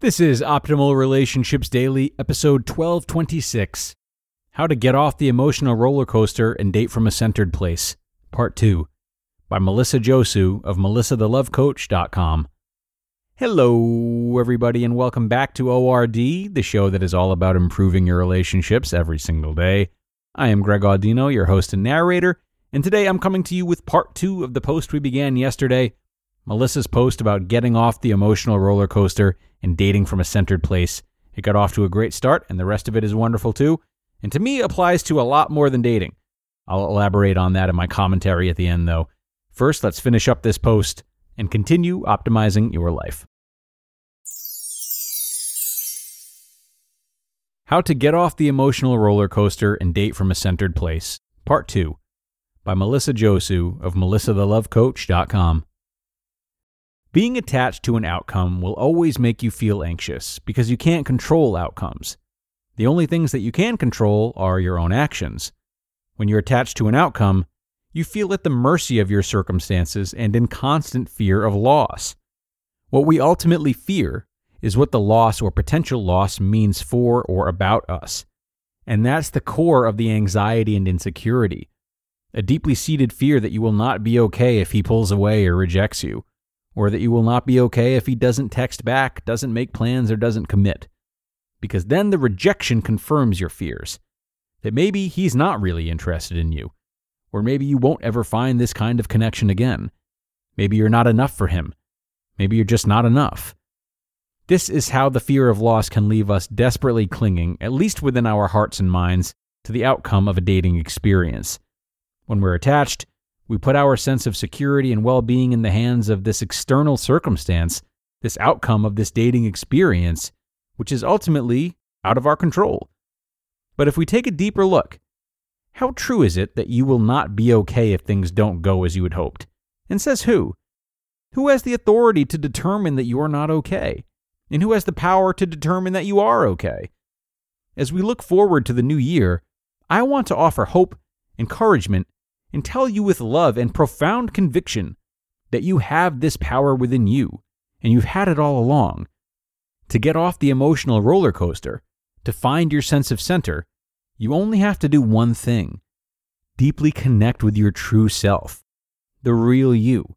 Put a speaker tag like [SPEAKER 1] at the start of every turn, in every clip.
[SPEAKER 1] This is Optimal Relationships Daily, episode 1226 How to Get Off the Emotional Roller Coaster and Date from a Centered Place, Part 2, by Melissa Josue of melissathelovecoach.com. Hello, everybody, and welcome back to ORD, the show that is all about improving your relationships every single day. I am Greg Audino, your host and narrator, and today I'm coming to you with part two of the post we began yesterday Melissa's post about getting off the emotional roller coaster and dating from a centered place. It got off to a great start, and the rest of it is wonderful too. And to me, applies to a lot more than dating. I'll elaborate on that in my commentary at the end, though. First, let's finish up this post and continue optimizing your life. How to Get Off the Emotional Roller Coaster and Date from a Centered Place, Part 2, by Melissa Josue of melissathelovecoach.com. Being attached to an outcome will always make you feel anxious because you can't control outcomes. The only things that you can control are your own actions. When you're attached to an outcome, you feel at the mercy of your circumstances and in constant fear of loss. What we ultimately fear is what the loss or potential loss means for or about us. And that's the core of the anxiety and insecurity. A deeply seated fear that you will not be okay if he pulls away or rejects you or that you will not be okay if he doesn't text back, doesn't make plans, or doesn't commit. Because then the rejection confirms your fears that maybe he's not really interested in you, or maybe you won't ever find this kind of connection again. Maybe you're not enough for him. Maybe you're just not enough. This is how the fear of loss can leave us desperately clinging, at least within our hearts and minds, to the outcome of a dating experience. When we're attached, we put our sense of security and well being in the hands of this external circumstance, this outcome of this dating experience, which is ultimately out of our control. But if we take a deeper look, how true is it that you will not be okay if things don't go as you had hoped? And says who? Who has the authority to determine that you are not okay? And who has the power to determine that you are okay? As we look forward to the new year, I want to offer hope, encouragement, and tell you with love and profound conviction that you have this power within you, and you've had it all along. To get off the emotional roller coaster, to find your sense of center, you only have to do one thing deeply connect with your true self, the real you,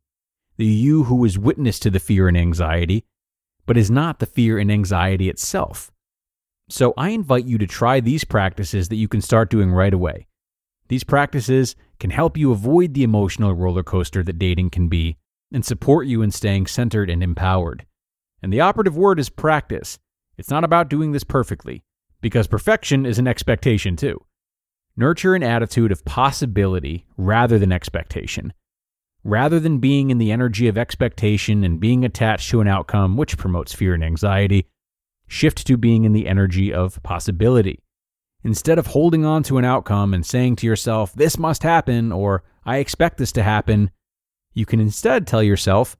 [SPEAKER 1] the you who is witness to the fear and anxiety, but is not the fear and anxiety itself. So I invite you to try these practices that you can start doing right away. These practices can help you avoid the emotional roller coaster that dating can be and support you in staying centered and empowered. And the operative word is practice. It's not about doing this perfectly, because perfection is an expectation too. Nurture an attitude of possibility rather than expectation. Rather than being in the energy of expectation and being attached to an outcome which promotes fear and anxiety, shift to being in the energy of possibility. Instead of holding on to an outcome and saying to yourself, this must happen, or I expect this to happen, you can instead tell yourself,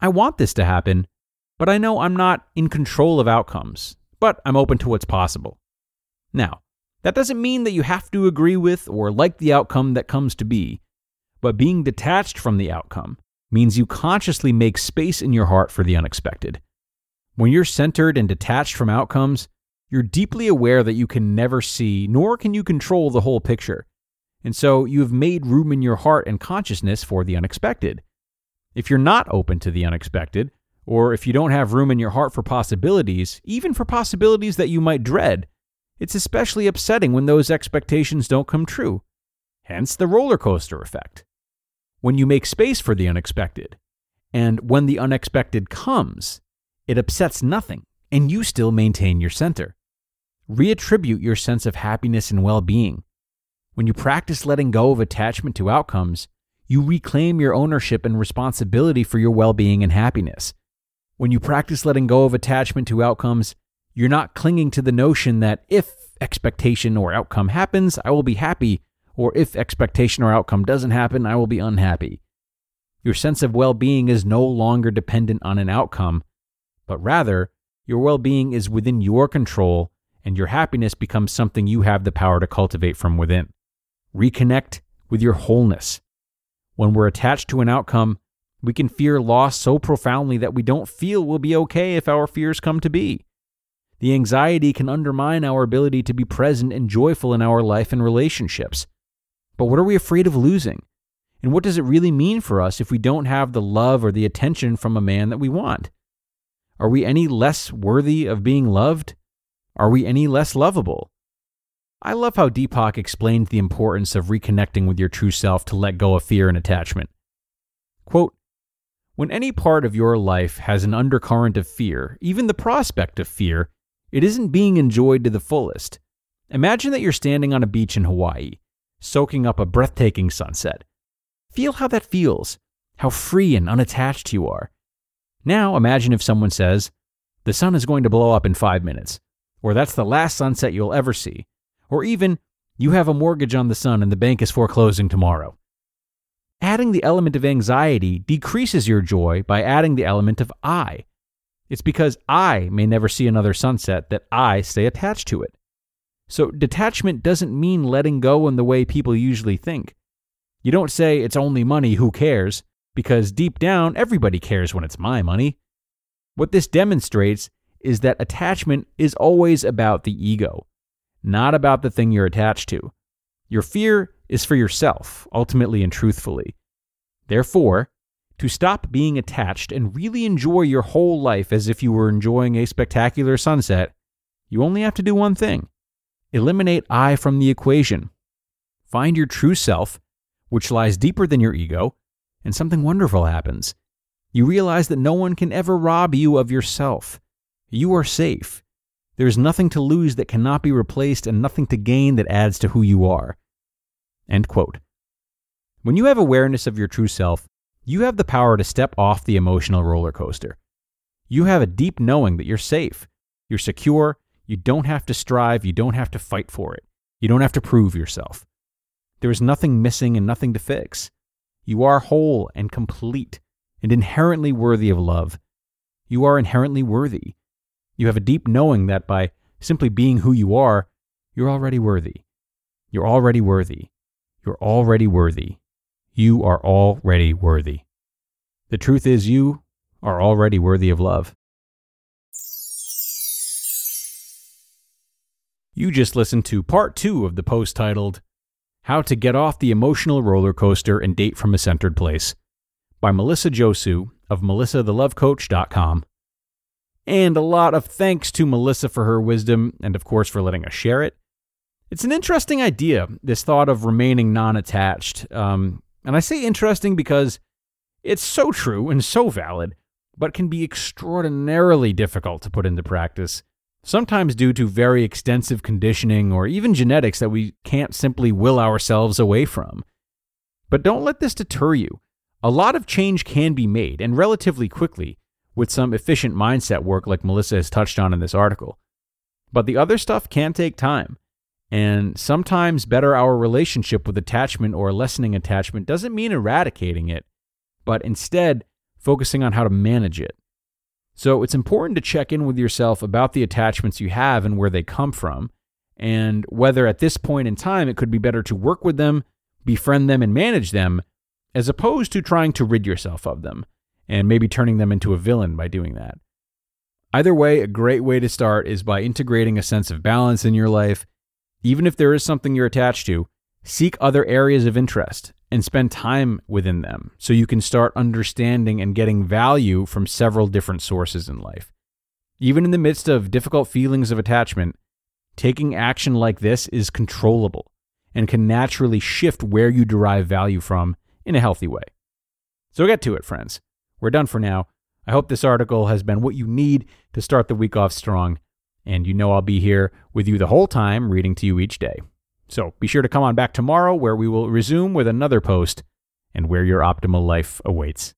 [SPEAKER 1] I want this to happen, but I know I'm not in control of outcomes, but I'm open to what's possible. Now, that doesn't mean that you have to agree with or like the outcome that comes to be, but being detached from the outcome means you consciously make space in your heart for the unexpected. When you're centered and detached from outcomes, you're deeply aware that you can never see, nor can you control the whole picture. And so you have made room in your heart and consciousness for the unexpected. If you're not open to the unexpected, or if you don't have room in your heart for possibilities, even for possibilities that you might dread, it's especially upsetting when those expectations don't come true. Hence the roller coaster effect. When you make space for the unexpected, and when the unexpected comes, it upsets nothing, and you still maintain your center. Reattribute your sense of happiness and well being. When you practice letting go of attachment to outcomes, you reclaim your ownership and responsibility for your well being and happiness. When you practice letting go of attachment to outcomes, you're not clinging to the notion that if expectation or outcome happens, I will be happy, or if expectation or outcome doesn't happen, I will be unhappy. Your sense of well being is no longer dependent on an outcome, but rather, your well being is within your control and your happiness becomes something you have the power to cultivate from within. Reconnect with your wholeness. When we're attached to an outcome, We can fear loss so profoundly that we don't feel we'll be okay if our fears come to be. The anxiety can undermine our ability to be present and joyful in our life and relationships. But what are we afraid of losing? And what does it really mean for us if we don't have the love or the attention from a man that we want? Are we any less worthy of being loved? Are we any less lovable? I love how Deepak explained the importance of reconnecting with your true self to let go of fear and attachment. Quote, when any part of your life has an undercurrent of fear, even the prospect of fear, it isn't being enjoyed to the fullest. Imagine that you're standing on a beach in Hawaii, soaking up a breathtaking sunset. Feel how that feels, how free and unattached you are. Now imagine if someone says, The sun is going to blow up in five minutes, or that's the last sunset you'll ever see, or even, You have a mortgage on the sun and the bank is foreclosing tomorrow. Adding the element of anxiety decreases your joy by adding the element of I. It's because I may never see another sunset that I stay attached to it. So, detachment doesn't mean letting go in the way people usually think. You don't say it's only money, who cares? Because deep down, everybody cares when it's my money. What this demonstrates is that attachment is always about the ego, not about the thing you're attached to. Your fear is for yourself, ultimately and truthfully. Therefore, to stop being attached and really enjoy your whole life as if you were enjoying a spectacular sunset, you only have to do one thing eliminate I from the equation. Find your true self, which lies deeper than your ego, and something wonderful happens. You realize that no one can ever rob you of yourself. You are safe. There is nothing to lose that cannot be replaced and nothing to gain that adds to who you are. End quote. When you have awareness of your true self, you have the power to step off the emotional roller coaster. You have a deep knowing that you're safe, you're secure, you don't have to strive, you don't have to fight for it, you don't have to prove yourself. There is nothing missing and nothing to fix. You are whole and complete and inherently worthy of love. You are inherently worthy. You have a deep knowing that by simply being who you are, you're already worthy. You're already worthy. You're already worthy. You are already worthy. The truth is, you are already worthy of love. You just listened to part two of the post titled, How to Get Off the Emotional Roller Coaster and Date from a Centered Place by Melissa Josue of melissathelovecoach.com. And a lot of thanks to Melissa for her wisdom and, of course, for letting us share it. It's an interesting idea, this thought of remaining non attached. Um, and I say interesting because it's so true and so valid, but can be extraordinarily difficult to put into practice, sometimes due to very extensive conditioning or even genetics that we can't simply will ourselves away from. But don't let this deter you. A lot of change can be made, and relatively quickly, with some efficient mindset work like Melissa has touched on in this article. But the other stuff can take time. And sometimes better our relationship with attachment or lessening attachment doesn't mean eradicating it, but instead focusing on how to manage it. So it's important to check in with yourself about the attachments you have and where they come from, and whether at this point in time it could be better to work with them, befriend them, and manage them, as opposed to trying to rid yourself of them and maybe turning them into a villain by doing that. Either way, a great way to start is by integrating a sense of balance in your life even if there is something you're attached to, seek other areas of interest and spend time within them so you can start understanding and getting value from several different sources in life. Even in the midst of difficult feelings of attachment, taking action like this is controllable and can naturally shift where you derive value from in a healthy way. So get to it, friends. We're done for now. I hope this article has been what you need to start the week off strong and you know I'll be here with you the whole time, reading to you each day. So be sure to come on back tomorrow where we will resume with another post and where your optimal life awaits.